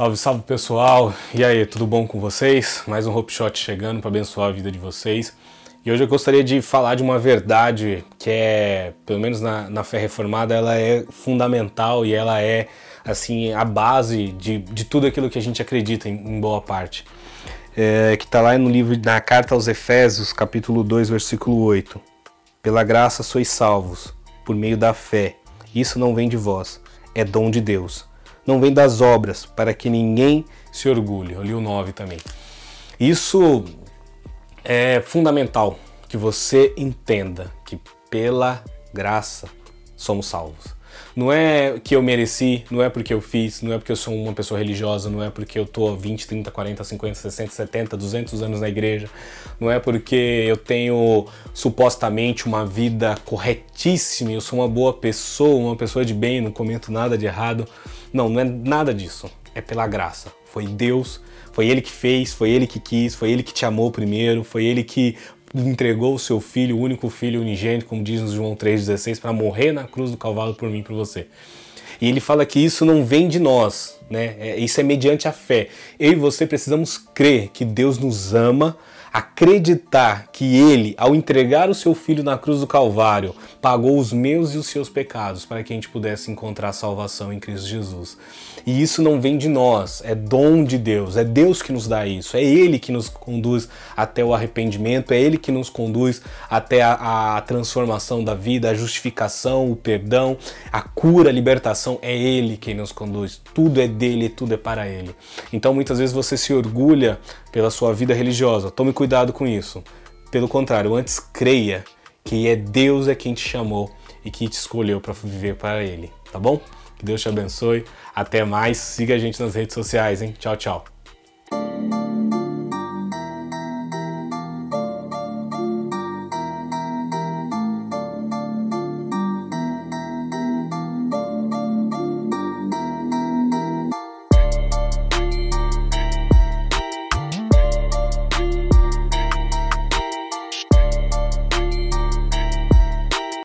Salve, salve pessoal! E aí, tudo bom com vocês? Mais um Hope Shot chegando para abençoar a vida de vocês. E hoje eu gostaria de falar de uma verdade que é, pelo menos na, na fé reformada, ela é fundamental e ela é, assim, a base de, de tudo aquilo que a gente acredita em, em boa parte. É, que está lá no livro, na carta aos Efésios, capítulo 2, versículo 8. Pela graça sois salvos, por meio da fé. Isso não vem de vós, é dom de Deus não vem das obras, para que ninguém se orgulhe. Eu li o 9 também. Isso é fundamental que você entenda que pela graça somos salvos. Não é que eu mereci, não é porque eu fiz, não é porque eu sou uma pessoa religiosa, não é porque eu tô 20, 30, 40, 50, 60, 70, 200 anos na igreja, não é porque eu tenho supostamente uma vida corretíssima, eu sou uma boa pessoa, uma pessoa de bem, não comento nada de errado. Não, não é nada disso. É pela graça. Foi Deus, foi Ele que fez, foi Ele que quis, foi Ele que te amou primeiro, foi Ele que entregou o seu filho, o único filho unigênito, como diz no João 3,16, para morrer na cruz do Calvário por mim e por você. E ele fala que isso não vem de nós, né? É, isso é mediante a fé. Eu e você precisamos crer que Deus nos ama, acreditar que Ele, ao entregar o seu Filho na cruz do Calvário, pagou os meus e os seus pecados para que a gente pudesse encontrar salvação em Cristo Jesus. E isso não vem de nós, é dom de Deus, é Deus que nos dá isso, é Ele que nos conduz até o arrependimento, é Ele que nos conduz até a, a transformação da vida, a justificação, o perdão, a cura, a libertação, é Ele quem nos conduz. Tudo é dele, tudo é para Ele. Então muitas vezes você se orgulha pela sua vida religiosa, tome cuidado com isso. Pelo contrário, antes creia que é Deus é quem te chamou e que te escolheu para viver para Ele, tá bom? Que Deus te abençoe. Até mais. Siga a gente nas redes sociais, hein? Tchau, tchau.